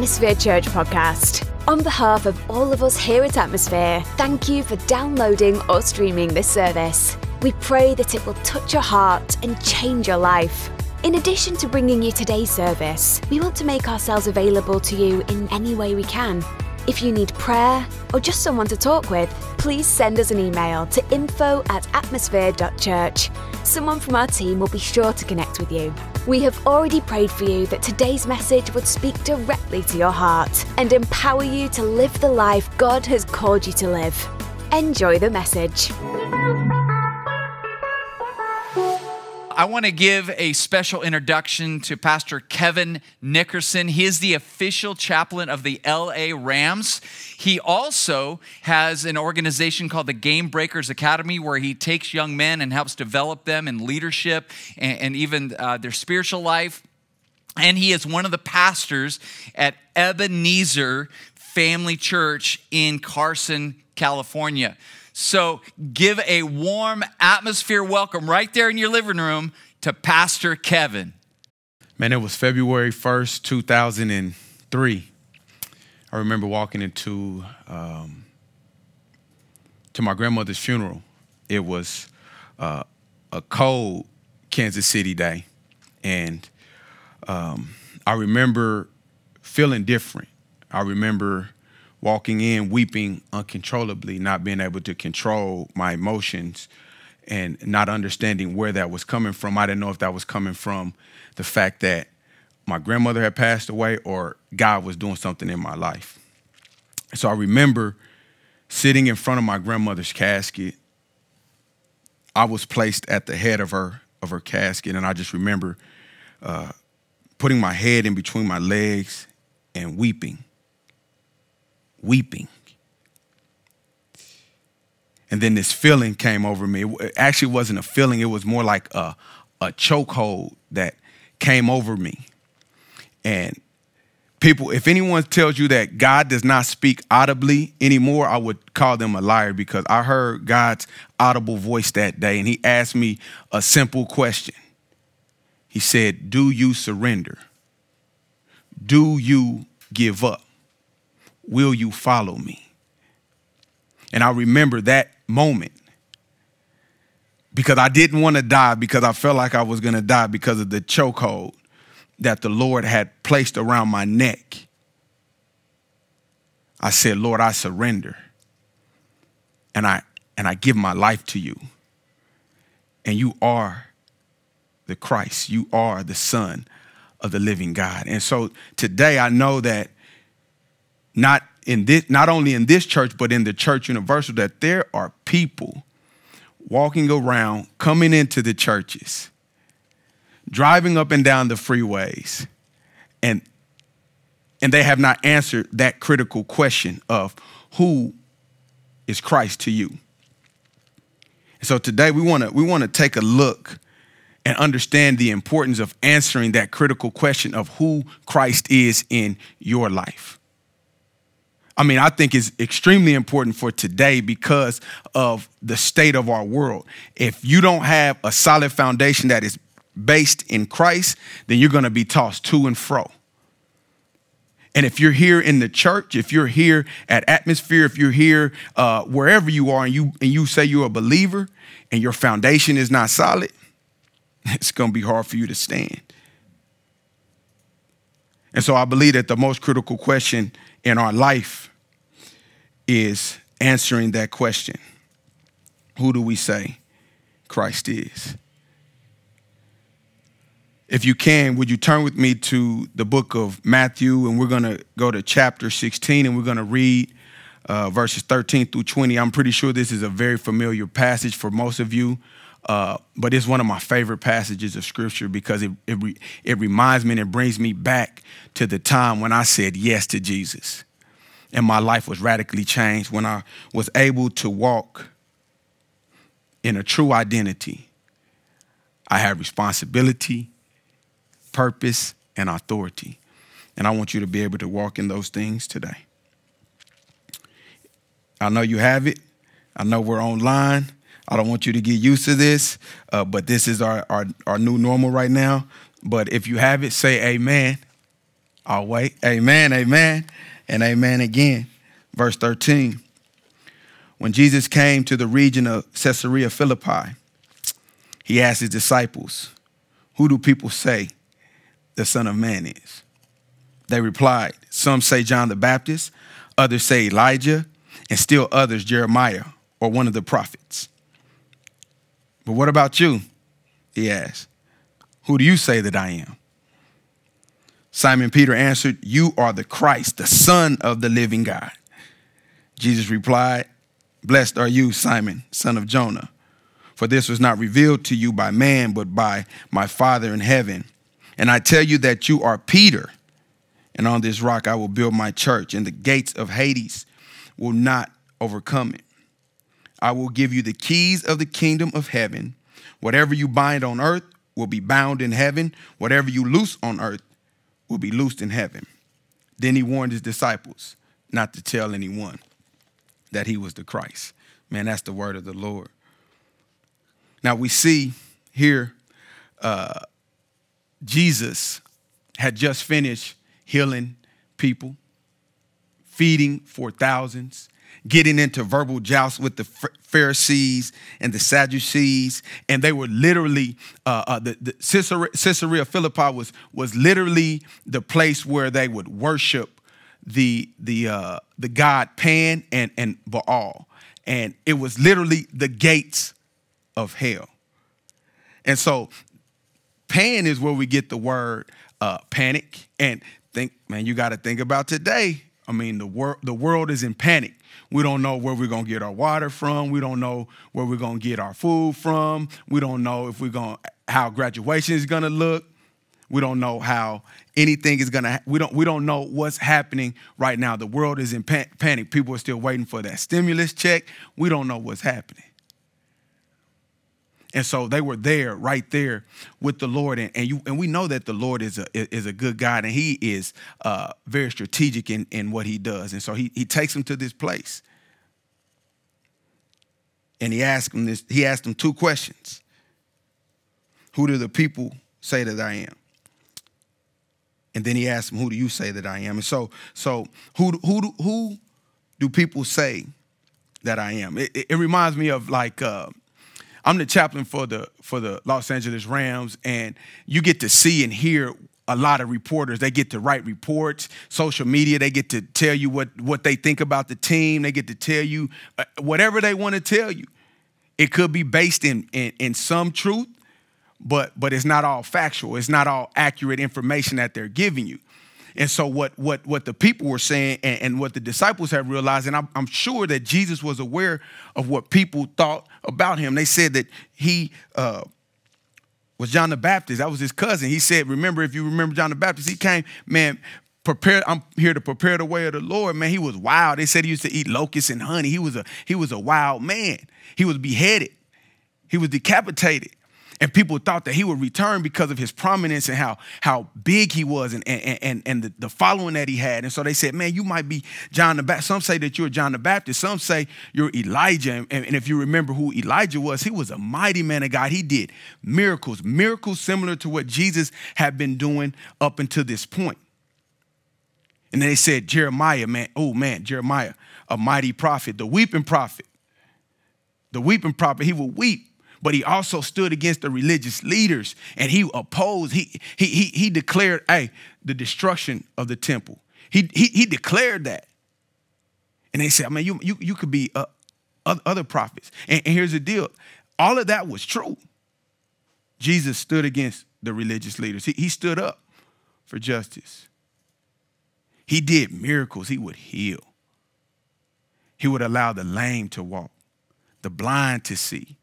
Atmosphere Church podcast. On behalf of all of us here at Atmosphere, thank you for downloading or streaming this service. We pray that it will touch your heart and change your life. In addition to bringing you today's service, we want to make ourselves available to you in any way we can. If you need prayer or just someone to talk with, please send us an email to info at atmosphere.church. Someone from our team will be sure to connect with you. We have already prayed for you that today's message would speak directly to your heart and empower you to live the life God has called you to live. Enjoy the message. I want to give a special introduction to Pastor Kevin Nickerson. He is the official chaplain of the LA Rams. He also has an organization called the Game Breakers Academy where he takes young men and helps develop them in leadership and, and even uh, their spiritual life. And he is one of the pastors at Ebenezer Family Church in Carson, California. So give a warm atmosphere welcome right there in your living room to Pastor Kevin. Man, it was February 1st, 2003. I remember walking into um, to my grandmother's funeral. It was uh, a cold Kansas City day, and um, I remember feeling different. I remember walking in weeping uncontrollably, not being able to control my emotions and not understanding where that was coming from. I didn't know if that was coming from the fact that my grandmother had passed away or God was doing something in my life. So I remember sitting in front of my grandmother's casket. I was placed at the head of her of her casket, and I just remember uh, putting my head in between my legs and weeping weeping. And then this feeling came over me. It actually wasn't a feeling, it was more like a, a chokehold that came over me. And people, if anyone tells you that God does not speak audibly anymore, I would call them a liar because I heard God's audible voice that day and he asked me a simple question. He said, Do you surrender? Do you give up? Will you follow me? And I remember that moment because I didn't want to die because I felt like I was going to die because of the chokehold that the Lord had placed around my neck. I said, Lord, I surrender. And I and I give my life to you. And you are the Christ. You are the Son of the living God. And so today I know that not in this, not only in this church, but in the church universal, that there are people walking around, coming into the churches, driving up and down the freeways, and and they have not answered that critical question of who is Christ to you. And so today we want to we want to take a look and understand the importance of answering that critical question of who Christ is in your life. I mean, I think is extremely important for today because of the state of our world. If you don't have a solid foundation that is based in Christ, then you're going to be tossed to and fro. And if you're here in the church, if you're here at Atmosphere, if you're here uh, wherever you are, and you and you say you're a believer, and your foundation is not solid, it's going to be hard for you to stand. And so I believe that the most critical question in our life is answering that question Who do we say Christ is? If you can, would you turn with me to the book of Matthew? And we're going to go to chapter 16 and we're going to read uh, verses 13 through 20. I'm pretty sure this is a very familiar passage for most of you, uh, but it's one of my favorite passages of scripture because it, it, re- it reminds me and it brings me back to the time when I said yes to Jesus and my life was radically changed when I was able to walk in a true identity. I had responsibility, purpose, and authority. And I want you to be able to walk in those things today. I know you have it. I know we're online. I don't want you to get used to this, uh, but this is our, our, our new normal right now. But if you have it, say amen. I'll wait. Amen, amen, and amen again. Verse 13. When Jesus came to the region of Caesarea Philippi, he asked his disciples, Who do people say the Son of Man is? They replied, Some say John the Baptist, others say Elijah, and still others Jeremiah or one of the prophets. But what about you? He asked. Who do you say that I am? Simon Peter answered, You are the Christ, the Son of the living God. Jesus replied, Blessed are you, Simon, son of Jonah, for this was not revealed to you by man, but by my Father in heaven. And I tell you that you are Peter, and on this rock I will build my church, and the gates of Hades will not overcome it. I will give you the keys of the kingdom of heaven. Whatever you bind on earth will be bound in heaven, whatever you loose on earth will be loosed in heaven. Then he warned his disciples not to tell anyone that he was the Christ. Man, that's the word of the Lord. Now we see here uh, Jesus had just finished healing people, feeding four thousands, getting into verbal jousts with the Pharisees and the Sadducees, and they were literally uh, uh, the, the Caesarea, Caesarea Philippi was was literally the place where they would worship the the uh, the god Pan and and Baal, and it was literally the gates of hell. And so, Pan is where we get the word uh, panic. And think, man, you got to think about today. I mean, the world the world is in panic. We don't know where we're gonna get our water from. We don't know where we're gonna get our food from. We don't know if we're gonna how graduation is gonna look. We don't know how anything is gonna. We don't. We don't know what's happening right now. The world is in panic. People are still waiting for that stimulus check. We don't know what's happening. And so they were there, right there with the Lord, and, and you and we know that the Lord is a is a good God, and He is uh, very strategic in, in what He does. And so He He takes them to this place, and He asked them this. He asked them two questions: Who do the people say that I am? And then he asked him, "Who do you say that I am?" And so, so who who who do people say that I am? It, it, it reminds me of like uh, I'm the chaplain for the for the Los Angeles Rams, and you get to see and hear a lot of reporters. They get to write reports, social media. They get to tell you what what they think about the team. They get to tell you uh, whatever they want to tell you. It could be based in, in in some truth, but but it's not all factual. It's not all accurate information that they're giving you. And so what what what the people were saying and, and what the disciples have realized, and I'm, I'm, sure that Jesus was aware of what people thought about him. They said that he uh, was John the Baptist. That was his cousin. He said, remember, if you remember John the Baptist, he came, man, prepare i'm here to prepare the way of the lord man he was wild they said he used to eat locusts and honey he was a he was a wild man he was beheaded he was decapitated and people thought that he would return because of his prominence and how, how big he was and, and, and, and the, the following that he had. And so they said, man, you might be John the Baptist. Some say that you're John the Baptist. Some say you're Elijah. And, and if you remember who Elijah was, he was a mighty man of God. He did miracles, miracles similar to what Jesus had been doing up until this point. And then they said, Jeremiah, man, oh man, Jeremiah, a mighty prophet, the weeping prophet. The weeping prophet, he would weep but he also stood against the religious leaders and he opposed, he, he, he, he declared, hey, the destruction of the temple. He, he, he declared that. And they said, I mean, you, you, you could be uh, other prophets. And, and here's the deal all of that was true. Jesus stood against the religious leaders, he, he stood up for justice. He did miracles, he would heal. He would allow the lame to walk, the blind to see,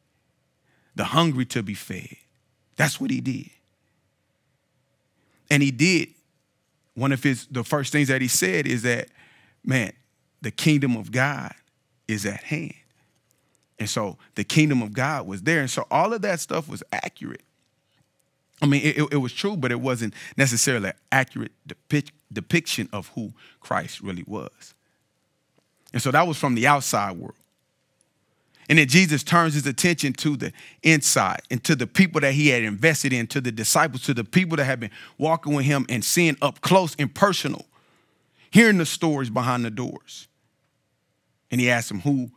the hungry to be fed. That's what he did. And he did. One of his the first things that he said is that, man, the kingdom of God is at hand. And so the kingdom of God was there. And so all of that stuff was accurate. I mean, it, it was true, but it wasn't necessarily an accurate depic- depiction of who Christ really was. And so that was from the outside world. And then Jesus turns his attention to the inside and to the people that he had invested in, to the disciples, to the people that have been walking with him and seeing up close and personal, hearing the stories behind the doors. And he asked them, Who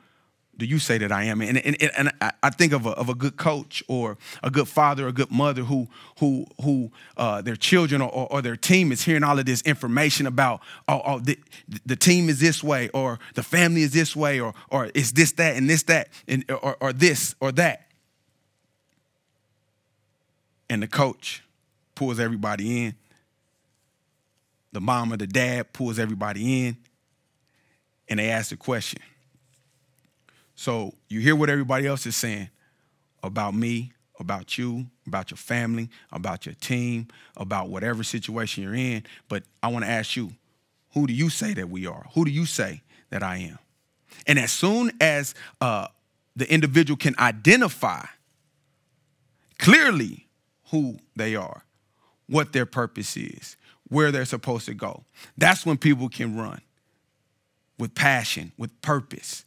do you say that I am? And, and, and I think of a, of a good coach or a good father, or a good mother who, who, who uh, their children or, or, their team is hearing all of this information about, oh, oh the, the team is this way, or the family is this way, or, or is this, that, and this, that, and, or, or this or that. And the coach pulls everybody in. The mom or the dad pulls everybody in. And they ask the question so you hear what everybody else is saying about me, about you, about your family, about your team, about whatever situation you're in. But I want to ask you, who do you say that we are? Who do you say that I am? And as soon as uh, the individual can identify clearly who they are, what their purpose is, where they're supposed to go, that's when people can run with passion, with purpose,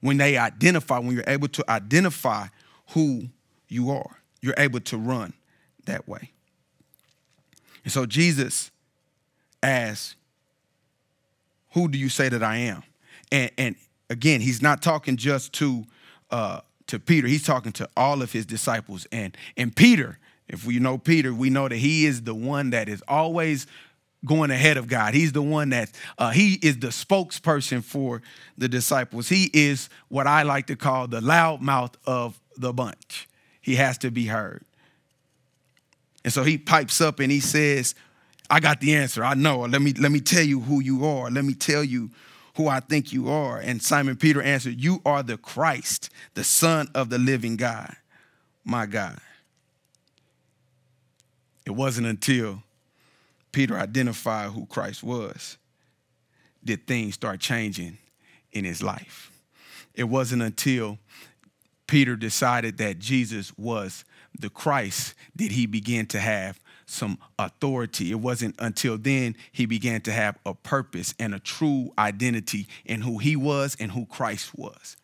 when they identify, when you're able to identify who you are, you're able to run that way. And so Jesus asks, Who do you say that I am? And, and again, he's not talking just to uh, to Peter, he's talking to all of his disciples. And, and Peter, if we know Peter, we know that he is the one that is always going ahead of God. He's the one that uh, he is the spokesperson for the disciples. He is what I like to call the loudmouth of the bunch. He has to be heard. And so he pipes up and he says, I got the answer. I know. Let me let me tell you who you are. Let me tell you who I think you are. And Simon Peter answered, You are the Christ, the Son of the living God. My God. It wasn't until Peter identified who Christ was, did things start changing in his life. It wasn't until Peter decided that Jesus was the Christ did he begin to have some authority. It wasn't until then he began to have a purpose and a true identity in who he was and who Christ was.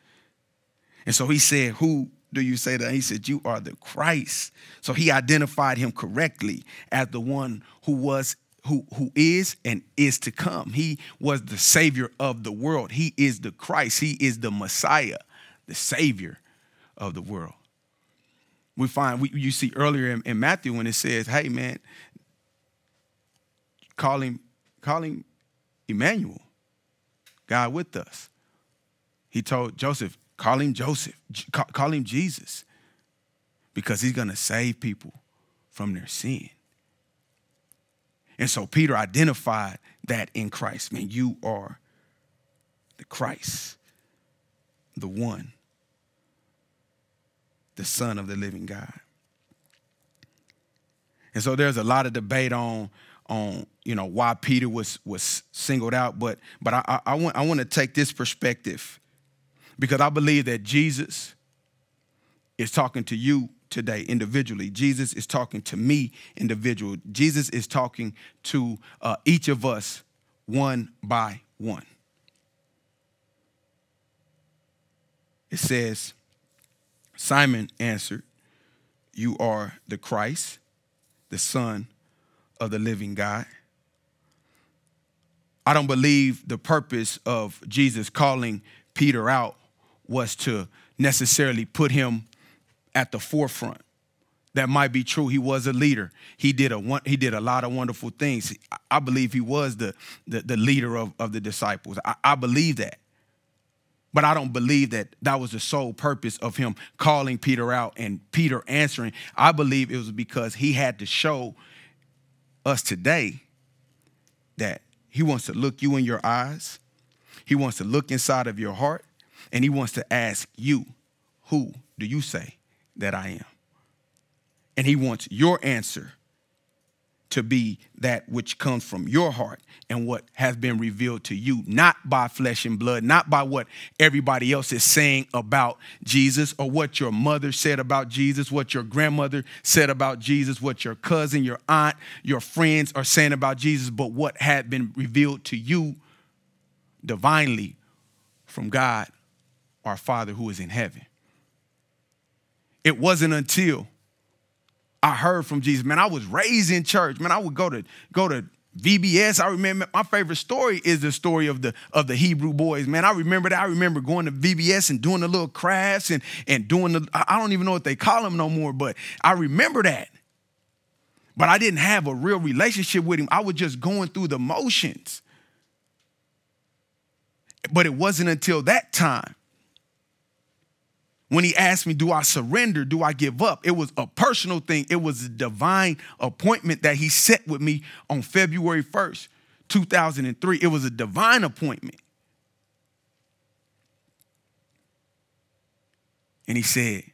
And so he said, Who do you say that? He said, You are the Christ. So he identified him correctly as the one who was who, who is and is to come. He was the Savior of the world. He is the Christ. He is the Messiah, the Savior of the world. We find, we, you see earlier in, in Matthew when it says, hey, man, call him, call him Emmanuel, God with us. He told Joseph, call him Joseph, call, him Jesus, because he's going to save people from their sin. And so Peter identified that in Christ. Man, you are the Christ, the one, the Son of the living God. And so there's a lot of debate on, on you know, why Peter was, was singled out, but, but I, I, I want, I want to take this perspective because I believe that Jesus is talking to you today individually. Jesus is talking to me individual. Jesus is talking to uh, each of us one by one. It says, Simon answered, You are the Christ, the Son of the living God. I don't believe the purpose of Jesus calling Peter out was to necessarily put him at the forefront. That might be true. He was a leader. He did a he did a lot of wonderful things. I believe he was the the, the leader of, of the disciples. I, I believe that. But I don't believe that that was the sole purpose of him calling Peter out and Peter answering. I believe it was because he had to show us today that he wants to look you in your eyes. He wants to look inside of your heart and he wants to ask you, who do you say that I am. And he wants your answer to be that which comes from your heart and what has been revealed to you, not by flesh and blood, not by what everybody else is saying about Jesus or what your mother said about Jesus, what your grandmother said about Jesus, what your cousin, your aunt, your friends are saying about Jesus, but what had been revealed to you divinely from God our Father who is in heaven. It wasn't until I heard from Jesus. Man, I was raised in church. Man, I would go to go to VBS. I remember my favorite story is the story of the of the Hebrew boys. Man, I remember that. I remember going to VBS and doing the little crafts and and doing the I don't even know what they call them no more, but I remember that. But I didn't have a real relationship with him. I was just going through the motions. But it wasn't until that time when he asked me, Do I surrender? Do I give up? It was a personal thing. It was a divine appointment that he set with me on February 1st, 2003. It was a divine appointment. And he said,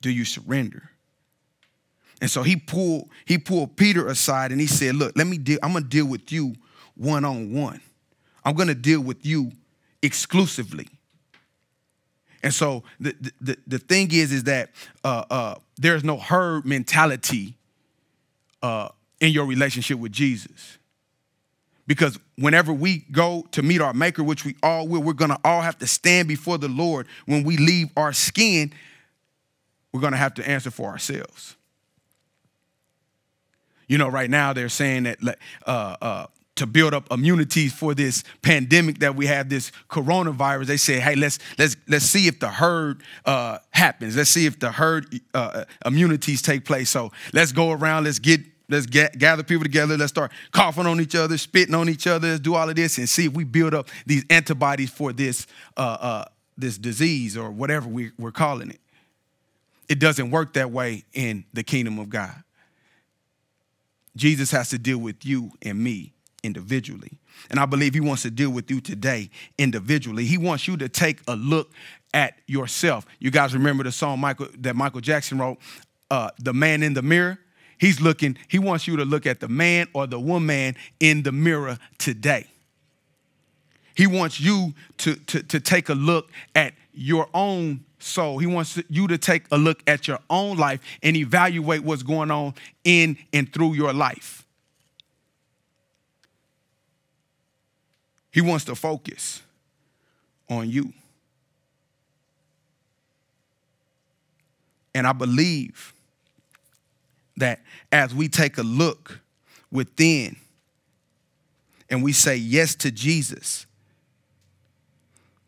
Do you surrender? And so he pulled he pulled Peter aside and he said, "Look, let me deal. I'm gonna deal with you one on one. I'm gonna deal with you exclusively." And so the, the, the thing is, is that uh, uh, there's no herd mentality uh, in your relationship with Jesus. Because whenever we go to meet our maker, which we all will, we're gonna all have to stand before the Lord. When we leave our skin, we're gonna have to answer for ourselves. You know, right now they're saying that uh, uh, to build up immunities for this pandemic that we have, this coronavirus. They say, hey, let's let's let's see if the herd uh, happens. Let's see if the herd uh, immunities take place. So let's go around. Let's get let's get, gather people together. Let's start coughing on each other, spitting on each other. Let's do all of this and see if we build up these antibodies for this uh, uh, this disease or whatever we, we're calling it. It doesn't work that way in the kingdom of God. Jesus has to deal with you and me individually. And I believe he wants to deal with you today individually. He wants you to take a look at yourself. You guys remember the song Michael that Michael Jackson wrote, uh, "The Man in the Mirror." He's looking. He wants you to look at the man or the woman in the mirror today. He wants you to, to, to take a look at your own soul. He wants you to take a look at your own life and evaluate what's going on in and through your life. He wants to focus on you. And I believe that as we take a look within and we say yes to Jesus,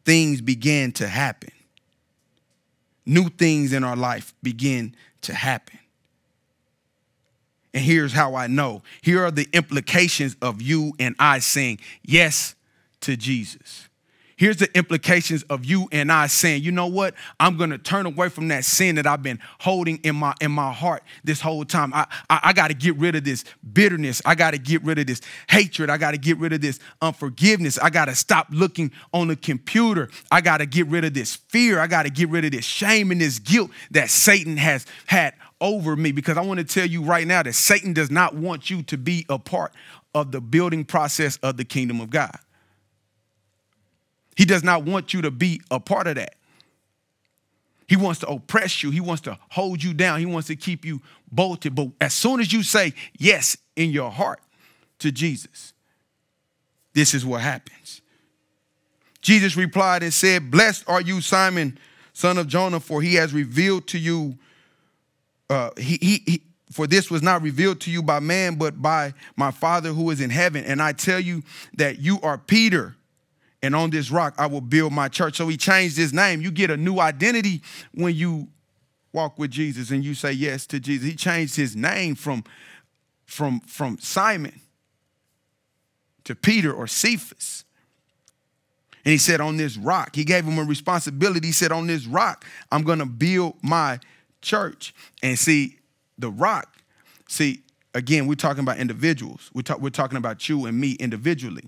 things begin to happen. New things in our life begin to happen. And here's how I know. Here are the implications of you and I saying yes to Jesus. Here's the implications of you and I saying, you know what? I'm gonna turn away from that sin that I've been holding in my in my heart this whole time. I, I, I gotta get rid of this bitterness. I gotta get rid of this hatred. I gotta get rid of this unforgiveness. I gotta stop looking on the computer. I gotta get rid of this fear. I gotta get rid of this shame and this guilt that Satan has had over me. Because I want to tell you right now that Satan does not want you to be a part of the building process of the kingdom of God. He does not want you to be a part of that. He wants to oppress you. He wants to hold you down. He wants to keep you bolted. But as soon as you say yes in your heart to Jesus, this is what happens. Jesus replied and said, Blessed are you, Simon, son of Jonah, for he has revealed to you, uh, he, he, he, for this was not revealed to you by man, but by my Father who is in heaven. And I tell you that you are Peter and on this rock I will build my church. So he changed his name. You get a new identity when you walk with Jesus and you say yes to Jesus. He changed his name from, from, from Simon to Peter or Cephas. And he said, On this rock, he gave him a responsibility. He said, On this rock, I'm going to build my church. And see, the rock, see, again, we're talking about individuals. We're, we're talking about you and me individually.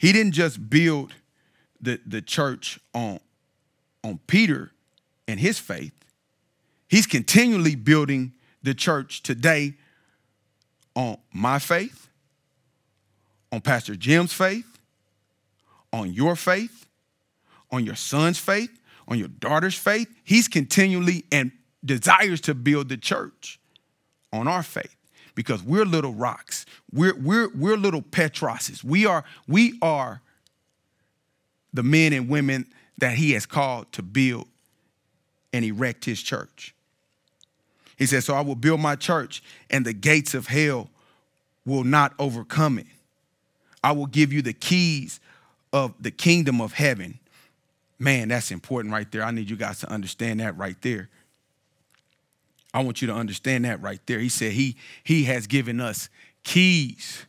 He didn't just build the, the church on, on Peter and his faith. He's continually building the church today on my faith, on Pastor Jim's faith, on your faith, on your son's faith, on your daughter's faith. He's continually and desires to build the church on our faith because we're little rocks. We're, we're, we're little Petroses. We are, we are the men and women that he has called to build and erect his church. He said, So I will build my church, and the gates of hell will not overcome it. I will give you the keys of the kingdom of heaven. Man, that's important right there. I need you guys to understand that right there. I want you to understand that right there. He said he, he has given us keys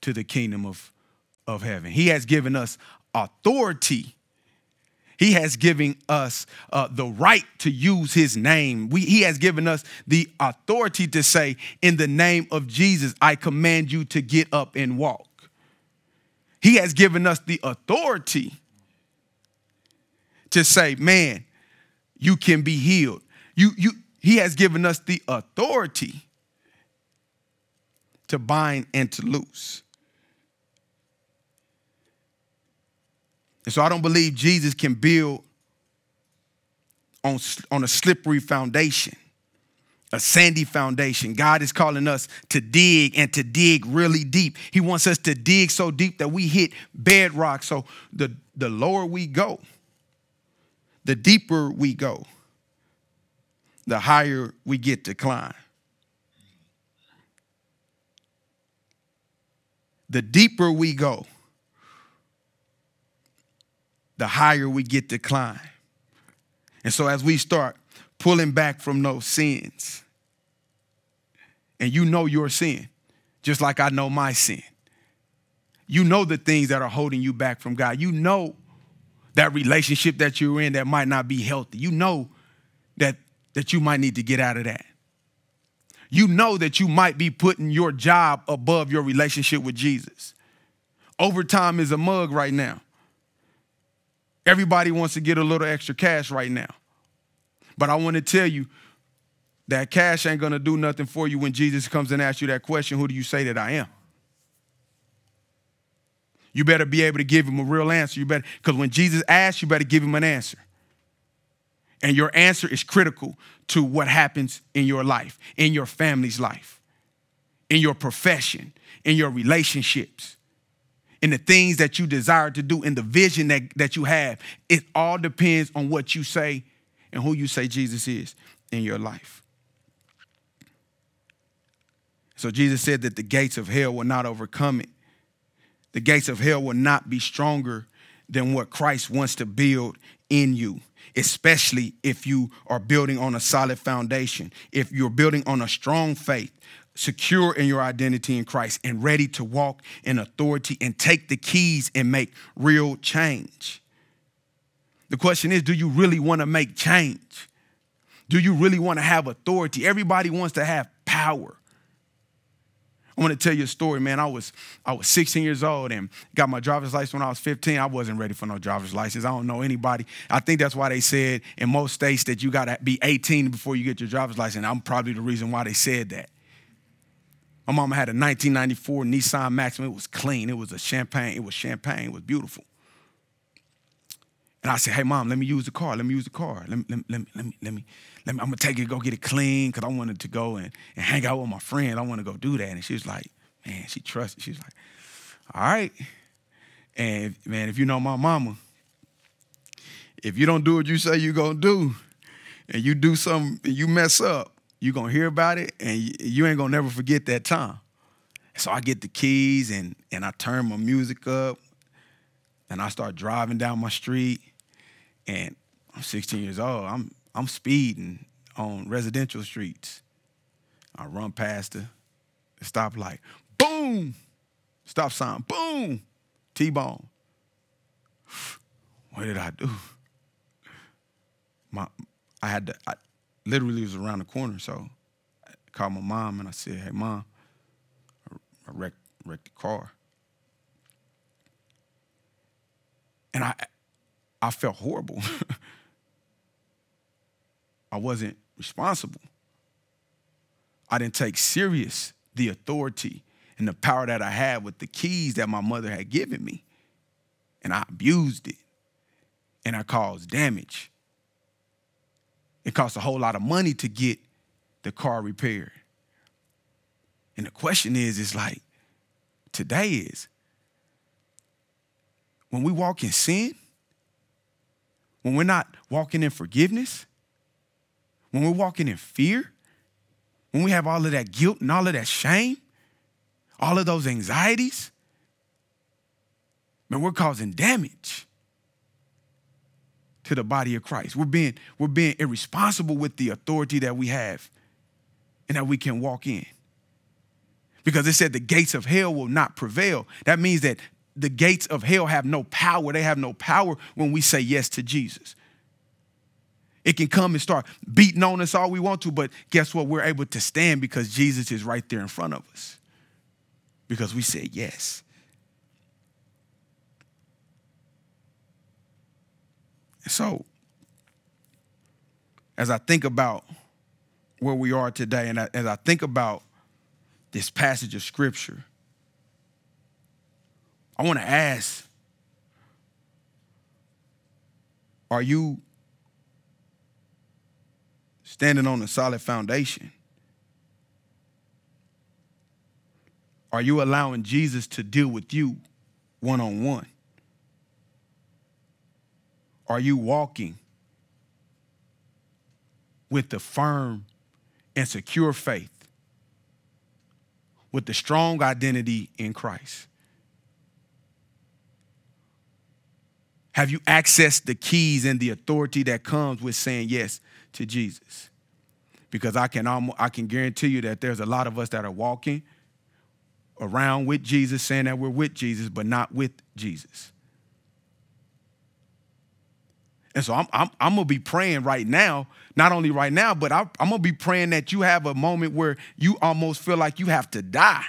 to the kingdom of, of heaven. He has given us authority. He has given us uh, the right to use his name. We, he has given us the authority to say, In the name of Jesus, I command you to get up and walk. He has given us the authority to say, Man, you can be healed. You, you, he has given us the authority to bind and to loose. And so I don't believe Jesus can build on, on a slippery foundation, a sandy foundation. God is calling us to dig and to dig really deep. He wants us to dig so deep that we hit bedrock. So the, the lower we go, the deeper we go, the higher we get to climb. The deeper we go, the higher we get to climb. And so as we start pulling back from those sins, and you know your sin, just like I know my sin. You know the things that are holding you back from God. You know that relationship that you're in that might not be healthy. You know that, that you might need to get out of that. You know that you might be putting your job above your relationship with Jesus. Overtime is a mug right now. Everybody wants to get a little extra cash right now. But I want to tell you that cash ain't going to do nothing for you when Jesus comes and asks you that question who do you say that I am? You better be able to give him a real answer. You better, because when Jesus asks, you better give him an answer. And your answer is critical to what happens in your life, in your family's life, in your profession, in your relationships in the things that you desire to do, in the vision that, that you have. It all depends on what you say and who you say Jesus is in your life. So Jesus said that the gates of hell will not overcome it. The gates of hell will not be stronger than what Christ wants to build in you, especially if you are building on a solid foundation, if you're building on a strong faith, secure in your identity in Christ and ready to walk in authority and take the keys and make real change. The question is do you really want to make change? Do you really want to have authority? Everybody wants to have power. I want to tell you a story, man. I was I was 16 years old and got my driver's license when I was 15. I wasn't ready for no driver's license. I don't know anybody. I think that's why they said in most states that you got to be 18 before you get your driver's license. I'm probably the reason why they said that. My mama had a 1994 Nissan Maxima. It was clean. It was a champagne. It was champagne. It was beautiful. And I said, hey, mom, let me use the car. Let me use the car. Let me, let me, let me, let me, let me, let me I'm to take it, go get it clean because I wanted to go and, and hang out with my friend. I want to go do that. And she was like, man, she trusted. She was like, all right. And man, if you know my mama, if you don't do what you say you're to do and you do something, and you mess up, you're gonna hear about it and you ain't gonna never forget that time. So I get the keys and and I turn my music up and I start driving down my street and I'm 16 years old. I'm I'm speeding on residential streets. I run past the, stoplight. Boom! Stop sign. Boom! T-bone. What did I do? My I had to I, literally was around the corner. So I called my mom and I said, hey, mom, I wrecked, wrecked the car. And I, I felt horrible. I wasn't responsible. I didn't take serious the authority and the power that I had with the keys that my mother had given me. And I abused it. And I caused damage. It costs a whole lot of money to get the car repaired. And the question is, is like, today is, when we walk in sin, when we're not walking in forgiveness, when we're walking in fear, when we have all of that guilt and all of that shame, all of those anxieties, man, we're causing damage to the body of Christ. We're being, we're being irresponsible with the authority that we have and that we can walk in. Because it said the gates of hell will not prevail. That means that the gates of hell have no power. They have no power when we say yes to Jesus. It can come and start beating on us all we want to, but guess what? We're able to stand because Jesus is right there in front of us because we said yes. So, as I think about where we are today, and as I think about this passage of scripture, I want to ask Are you standing on a solid foundation? Are you allowing Jesus to deal with you one on one? Are you walking with the firm and secure faith, with the strong identity in Christ? Have you accessed the keys and the authority that comes with saying yes to Jesus? Because I can almost, I can guarantee you that there's a lot of us that are walking around with Jesus, saying that we're with Jesus, but not with Jesus. And so I'm, I'm, I'm going to be praying right now, not only right now, but I, I'm going to be praying that you have a moment where you almost feel like you have to die.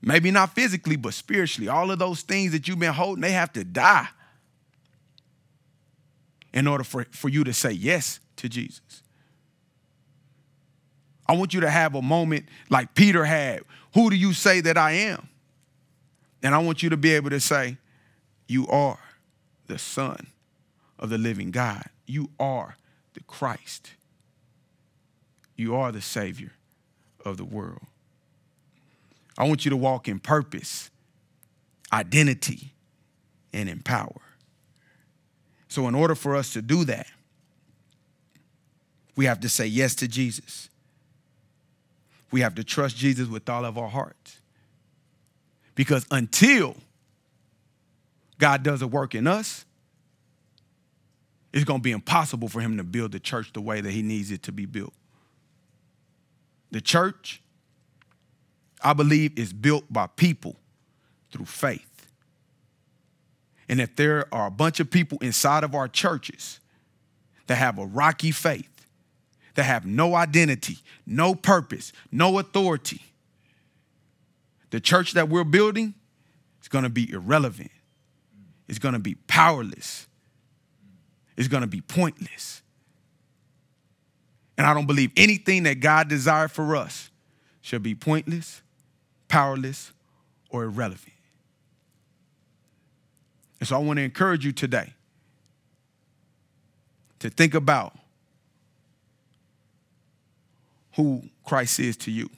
Maybe not physically, but spiritually. All of those things that you've been holding, they have to die in order for, for you to say yes to Jesus. I want you to have a moment like Peter had. Who do you say that I am? And I want you to be able to say, You are the Son of the living God. You are the Christ. You are the Savior of the world. I want you to walk in purpose, identity, and in power. So, in order for us to do that, we have to say yes to Jesus. We have to trust Jesus with all of our hearts. Because until God does a work in us, it's going to be impossible for him to build the church the way that he needs it to be built. The church, I believe, is built by people through faith. And if there are a bunch of people inside of our churches that have a rocky faith, that have no identity, no purpose, no authority, the church that we're building is going to be irrelevant. It's going to be powerless It's going to be pointless. And I don't believe anything that God desired for us shall be pointless, powerless, or irrelevant. And so I want to encourage you today to think about who Christ is to you.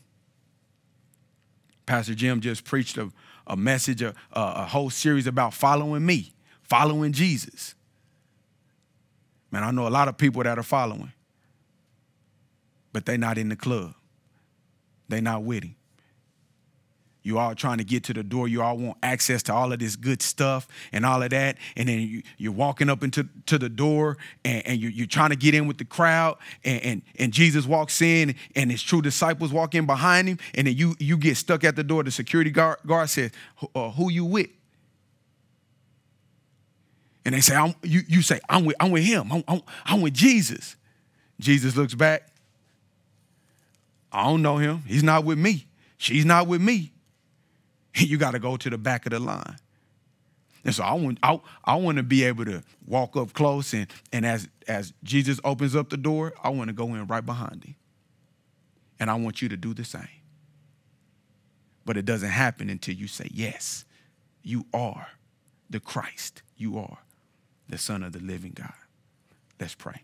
Pastor Jim just preached a, a message, a, a whole series about following me, following Jesus. Man, I know a lot of people that are following, but they're not in the club. They're not with him. You all trying to get to the door. You all want access to all of this good stuff and all of that. And then you, you're walking up into to the door and, and you're, you're trying to get in with the crowd. And, and, and Jesus walks in and his true disciples walk in behind him. And then you, you get stuck at the door. The security guard, guard says, uh, Who you with? and they say, I'm, you, you say, I'm with, I'm with him. I'm, I'm, I'm with Jesus. Jesus looks back. I don't know him. He's not with me. She's not with me. You got to go to the back of the line. And so I want, I, I want to be able to walk up close and, and as, as Jesus opens up the door, I want to go in right behind him. And I want you to do the same. But it doesn't happen until you say, Yes, you are the Christ. You are the Son of the living God. Let's pray.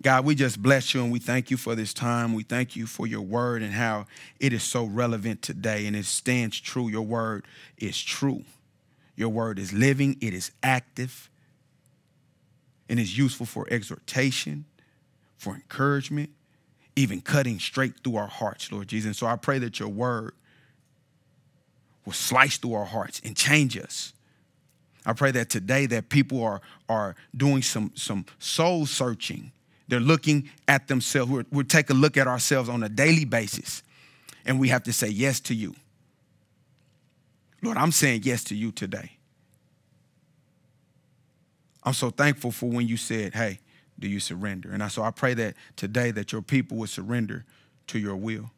God, we just bless you and we thank you for this time. We thank you for your word and how it is so relevant today and it stands true. Your word is true. Your word is living, it is active, and is useful for exhortation, for encouragement, even cutting straight through our hearts, Lord Jesus. And so I pray that your word will slice through our hearts and change us. I pray that today that people are, are doing some, some soul searching. They're looking at themselves. We're, we take a look at ourselves on a daily basis, and we have to say yes to you. Lord, I'm saying yes to you today. I'm so thankful for when you said, hey, do you surrender? And I, so I pray that today that your people will surrender to your will.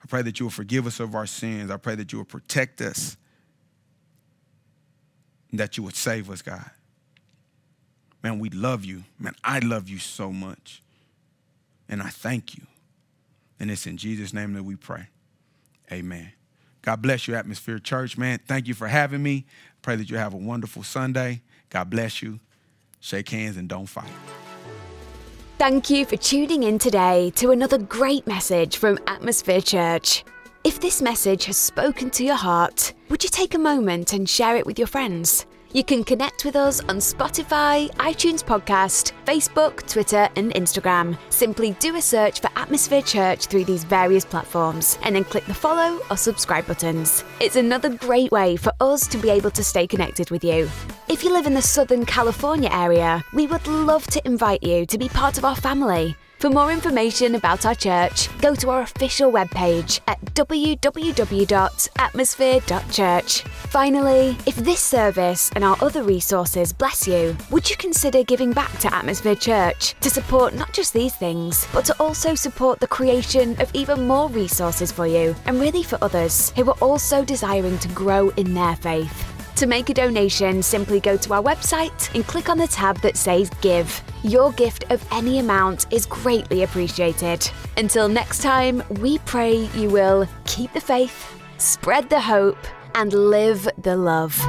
I pray that you will forgive us of our sins. I pray that you will protect us that you would save us, God. Man, we love you. Man, I love you so much. And I thank you. And it's in Jesus' name that we pray. Amen. God bless you, Atmosphere Church, man. Thank you for having me. Pray that you have a wonderful Sunday. God bless you. Shake hands and don't fight. Thank you for tuning in today to another great message from Atmosphere Church. If this message has spoken to your heart, would you take a moment and share it with your friends? You can connect with us on Spotify, iTunes Podcast, Facebook, Twitter, and Instagram. Simply do a search for Atmosphere Church through these various platforms and then click the follow or subscribe buttons. It's another great way for us to be able to stay connected with you. If you live in the Southern California area, we would love to invite you to be part of our family. For more information about our church, go to our official webpage at www.atmosphere.church. Finally, if this service and our other resources bless you, would you consider giving back to Atmosphere Church to support not just these things, but to also support the creation of even more resources for you and really for others who are also desiring to grow in their faith? To make a donation, simply go to our website and click on the tab that says Give. Your gift of any amount is greatly appreciated. Until next time, we pray you will keep the faith, spread the hope, and live the love.